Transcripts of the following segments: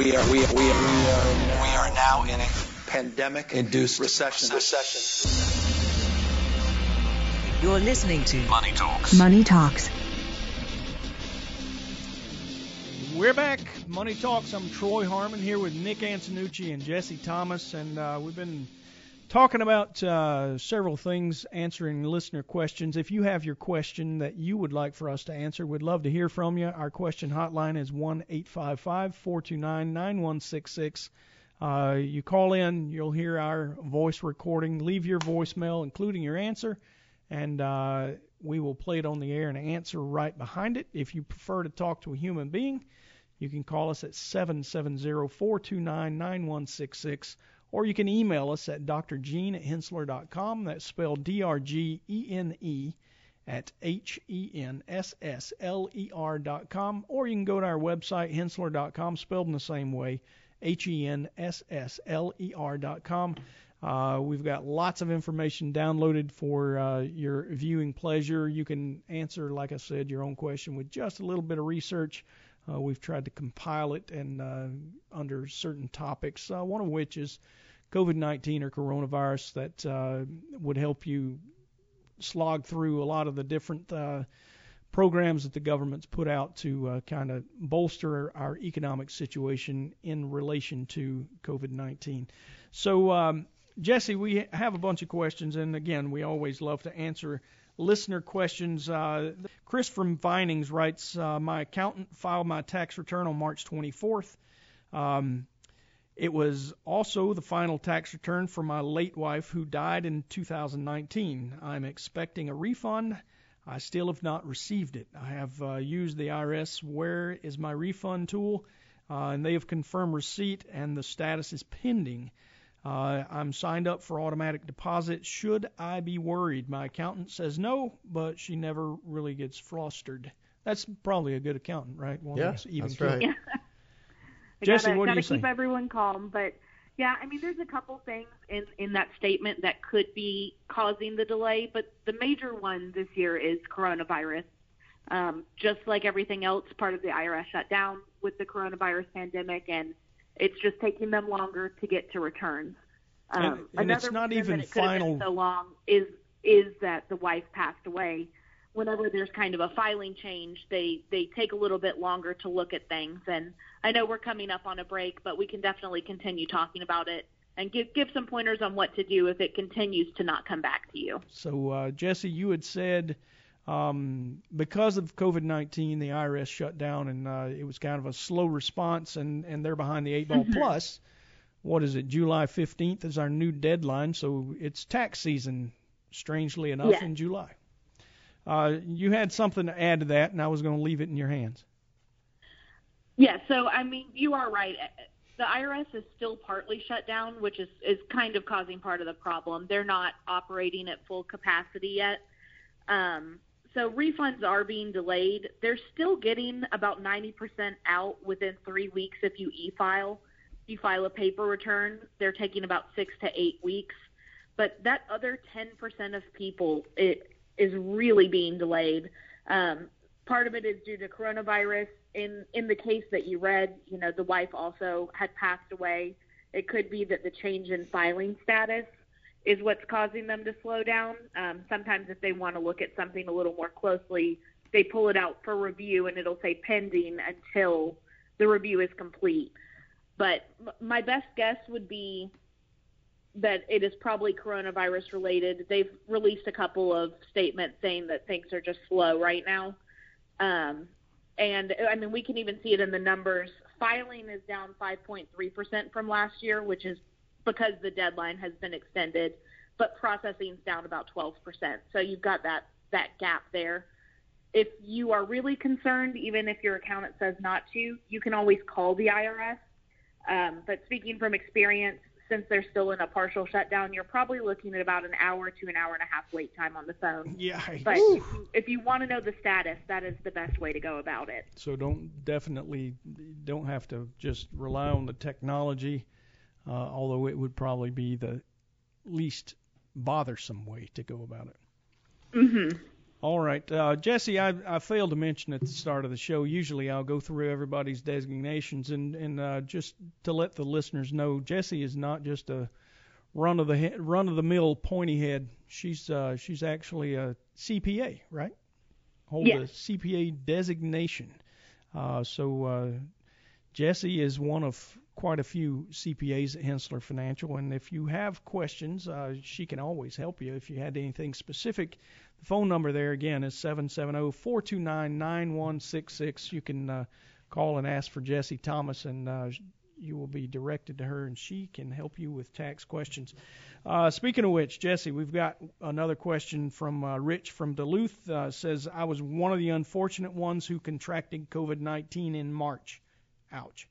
We are, we are, we are, we are now in a pandemic-induced recession. recession. You're listening to Money Talks. Money Talks. We're back. Money Talks. I'm Troy Harmon here with Nick Antonucci and Jesse Thomas, and uh, we've been talking about uh, several things, answering listener questions. If you have your question that you would like for us to answer, we'd love to hear from you. Our question hotline is one eight five five four two nine nine one six six. Uh, you call in, you'll hear our voice recording. Leave your voicemail, including your answer, and uh, we will play it on the air and answer right behind it. If you prefer to talk to a human being, you can call us at 770 429 9166 or you can email us at drgene at henssler.com. That's spelled D-R-G-E-N-E at H-E-N-S-S-L-E-R dot com. Or you can go to our website, henssler.com, spelled in the same way, H-E-N-S-S-L-E-R dot com. Uh, we've got lots of information downloaded for uh, your viewing pleasure. You can answer, like I said, your own question with just a little bit of research. Uh, we've tried to compile it and uh, under certain topics, uh, one of which is COVID-19 or coronavirus that uh, would help you slog through a lot of the different uh, programs that the government's put out to uh, kind of bolster our economic situation in relation to COVID-19. So, um, Jesse, we have a bunch of questions, and again, we always love to answer listener questions. Uh, Chris from Vinings writes, uh, "My accountant filed my tax return on March 24th. Um, it was also the final tax return for my late wife who died in 2019. I'm expecting a refund. I still have not received it. I have uh, used the IRS Where is my refund tool, uh, and they have confirmed receipt and the status is pending. Uh, I'm signed up for automatic deposit. Should I be worried? My accountant says no, but she never really gets flustered. That's probably a good accountant, right? One yeah, even that's right. Yeah. Jesse, gotta, what gotta do you keep think? everyone calm, but yeah, I mean, there's a couple things in in that statement that could be causing the delay, but the major one this year is coronavirus. Um, just like everything else, part of the IRS shut down with the coronavirus pandemic, and it's just taking them longer to get to returns. Um, and, and another it's not even it final. so long is is that the wife passed away. Whenever there's kind of a filing change, they they take a little bit longer to look at things. And I know we're coming up on a break, but we can definitely continue talking about it and give give some pointers on what to do if it continues to not come back to you. So, uh, Jesse, you had said um, because of COVID-19, the IRS shut down, and uh, it was kind of a slow response, and and they're behind the eight ball. Mhm. Plus, what is it? July 15th is our new deadline, so it's tax season. Strangely enough, Yes. in July. Uh, you had something to add to that, and I was going to leave it in your hands. Yeah, so I mean, you are right. The IRS is still partly shut down, which is is kind of causing part of the problem. They're not operating at full capacity yet. Um, so refunds are being delayed. They're still getting about 90% out within three weeks if you e-file. If you file a paper return, they're taking about six to eight weeks. But that other 10% of people, it is really being delayed. Um, part of it is due to coronavirus. In in the case that you read, you know, the wife also had passed away. It could be that the change in filing status is what's causing them to slow down. Um, sometimes, if they want to look at something a little more closely, they pull it out for review, and it'll say pending until the review is complete. But my best guess would be that it is probably coronavirus related. They've released a couple of statements saying that things are just slow right now. Um, and I mean, we can even see it in the numbers. Filing is down 5.3% from last year, which is because the deadline has been extended, but processing is down about 12%. So you've got that, that gap there. If you are really concerned, even if your accountant says not to, you can always call the IRS. Um, but speaking from experience, since they're still in a partial shutdown, you're probably looking at about an hour to an hour and a half wait time on the phone. Yeah. But if you, if you want to know the status, that is the best way to go about it. So don't definitely don't have to just rely on the technology, uh, although it would probably be the least bothersome way to go about it. Mm-hmm. All right, uh, Jesse. I, I failed to mention at the start of the show. Usually, I'll go through everybody's designations, and and uh, just to let the listeners know, Jesse is not just a run of the run of the mill pointy head. She's uh, she's actually a CPA, right? Hold yes. a CPA designation. Uh, so uh, Jesse is one of quite a few CPAs at Henssler Financial, and if you have questions, uh, she can always help you. If you had anything specific, the phone number there again is 770-429-9166. You can uh, call and ask for Jesse Thomas, and uh, you will be directed to her, and she can help you with tax questions. Uh, speaking of which, Jesse, we've got another question from uh, Rich from Duluth. Uh, says I was one of the unfortunate ones who contracted COVID-19 in March. Ouch.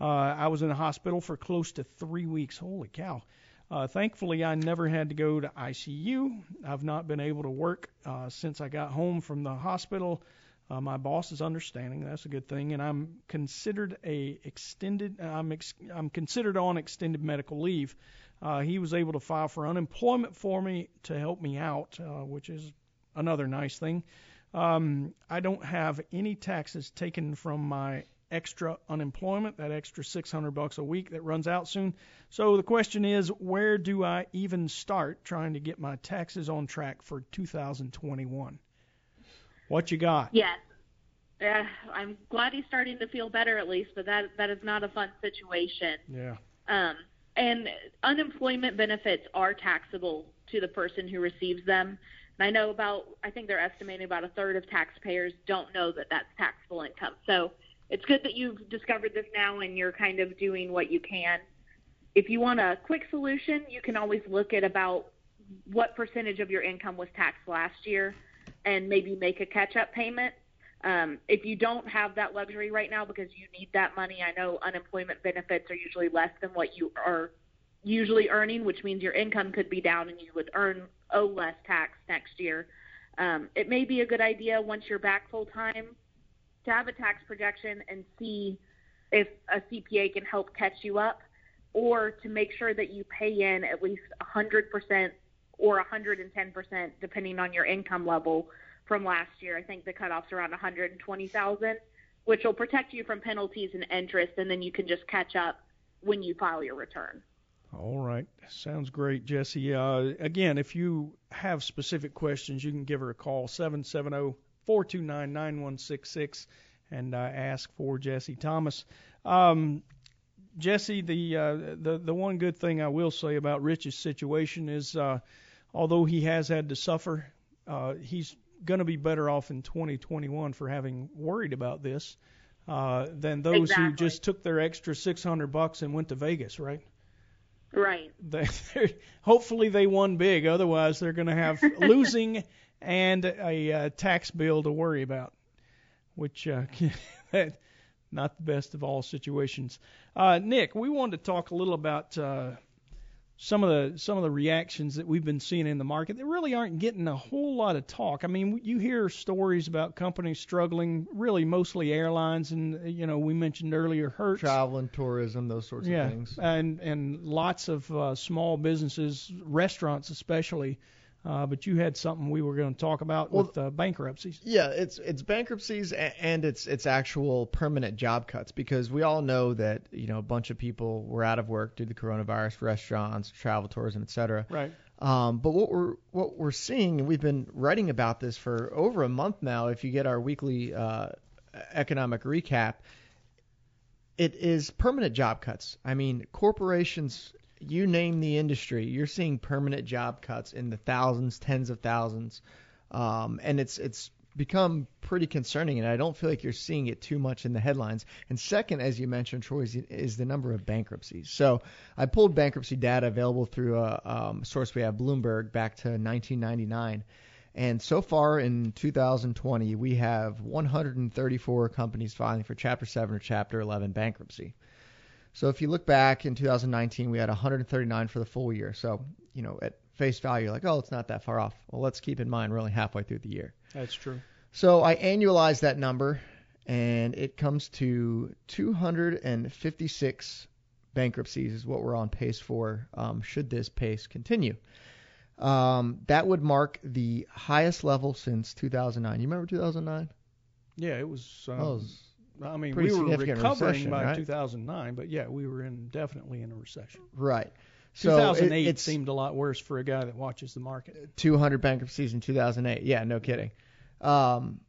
Uh, I was in the hospital for close to three weeks. Holy cow. Uh, thankfully, I never had to go to ICU. I've not been able to work uh, since I got home from the hospital. Uh, my boss is understanding. That's a good thing, and I'm considered a extended. I'm ex, I'm considered on extended medical leave. Uh, he was able to file for unemployment for me to help me out, uh, which is another nice thing. Um, I don't have any taxes taken from my extra unemployment, that extra 600 bucks a week that runs out soon. So the question is, where do I even start trying to get my taxes on track for 2021? What you got? Yes. Uh, I'm glad he's starting to feel better at least, but that that is not a fun situation. Yeah. Um, and unemployment benefits are taxable to the person who receives them. And I know about, I think they're estimating about a third of taxpayers don't know that that's taxable income. So it's good that you've discovered this now and you're kind of doing what you can. If you want a quick solution, you can always look at about what percentage of your income was taxed last year and maybe make a catch up payment. Um, if you don't have that luxury right now because you need that money, I know unemployment benefits are usually less than what you are usually earning, which means your income could be down and you would earn owe less tax next year. Um, it may be a good idea once you're back full time to have a tax projection and see if a CPA can help catch you up, or to make sure that you pay in at least 100% or 110% depending on your income level from last year. I think the cutoff's around 120,000, which will protect you from penalties and interest, and then you can just catch up when you file your return. All right, sounds great, Jesse. Uh, again, if you have specific questions, you can give her a call 770 429 9166 and uh, ask for Jesse Thomas. Um, Jesse, the uh, the the one good thing I will say about Rich's situation is, uh, although he has had to suffer, uh, he's going to be better off in 2021 for having worried about this uh, than those exactly. who just took their extra 600 bucks and went to Vegas, right? Right. They, hopefully they won big. Otherwise, they're going to have losing and a uh, tax bill to worry about, which uh, not the best of all situations. Uh, Nick, we wanted to talk a little about uh, some of the some of the reactions that we've been seeing in the market that really aren't getting a whole lot of talk. I mean, you hear stories about companies struggling, really mostly airlines, and you know we mentioned earlier Hertz, travel and tourism, those sorts yeah, of things, and and lots of uh, small businesses, restaurants especially. Uh, but you had something we were going to talk about Well, with uh, bankruptcies. Yeah, it's it's bankruptcies and it's it's actual permanent job cuts because we all know that you know a bunch of people were out of work due to the coronavirus, restaurants, travel, tourism, et cetera. Right. Um, but what we're what we're seeing, and we've been writing about this for over a month now. If you get our weekly uh, economic recap, it is permanent job cuts. I mean, corporations, you name the industry, you're seeing permanent job cuts in the thousands, tens of thousands, um, and it's it's become pretty concerning. And I don't feel like you're seeing it too much in the headlines. And second, as you mentioned, Troy, is, is the number of bankruptcies. So I pulled bankruptcy data available through a um, source we have, Bloomberg, back to 1999. And so far in 2020, we have 134 companies filing for Chapter 7 or Chapter 11 bankruptcy. So if you look back in 2019, we had 139 for the full year. So, you know, at face value, like, oh, it's not that far off. Well, let's keep in mind we're only halfway through the year. That's true. So I annualized that number, and it comes to 256 bankruptcies is what we're on pace for. Um, should this pace continue? Um, that would mark the highest level since 2009. You remember 2009? Yeah, it was. Um, was I mean, we were recovering by right? 2009, but yeah, we were in definitely in a recession. right. So it- 2008 it's seemed a lot worse for a guy that watches the market. 200 bankruptcies in 2008. Yeah, no kidding. Um,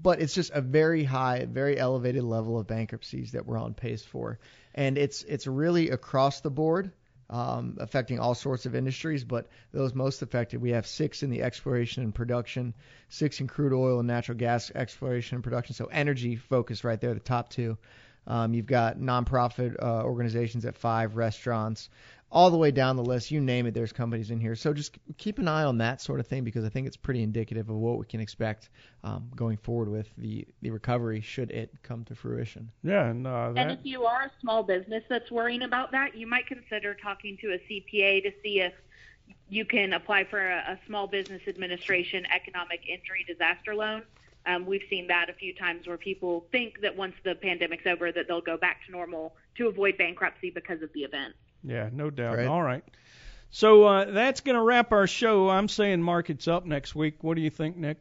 but it's just a very high, very elevated level of bankruptcies that we're on pace for, and it's it's really across the board, um, affecting all sorts of industries. But those most affected, we have six in the exploration and production, six in crude oil and natural gas exploration and production. So energy focus right there, the top two. Um, you've got nonprofit uh, organizations at five, restaurants, all the way down the list. You name it, there's companies in here. So just keep an eye on that sort of thing because I think it's pretty indicative of what we can expect um, going forward with the, the recovery should it come to fruition. Yeah, and uh, And if you are a small business that's worrying about that, you might consider talking to a CPA to see if you can apply for a, a small business administration economic injury disaster loan. Um, we've seen that a few times where people think that once the pandemic's over that they'll go back to normal to avoid bankruptcy because of the event. Yeah, no doubt. Right. All right. So uh, that's going to wrap our show. I'm saying market's up next week. What do you think, Nick?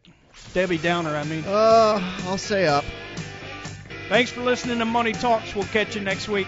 Debbie Downer, I mean. Uh, I'll say up. Thanks for listening to Money Talks. We'll catch you next week.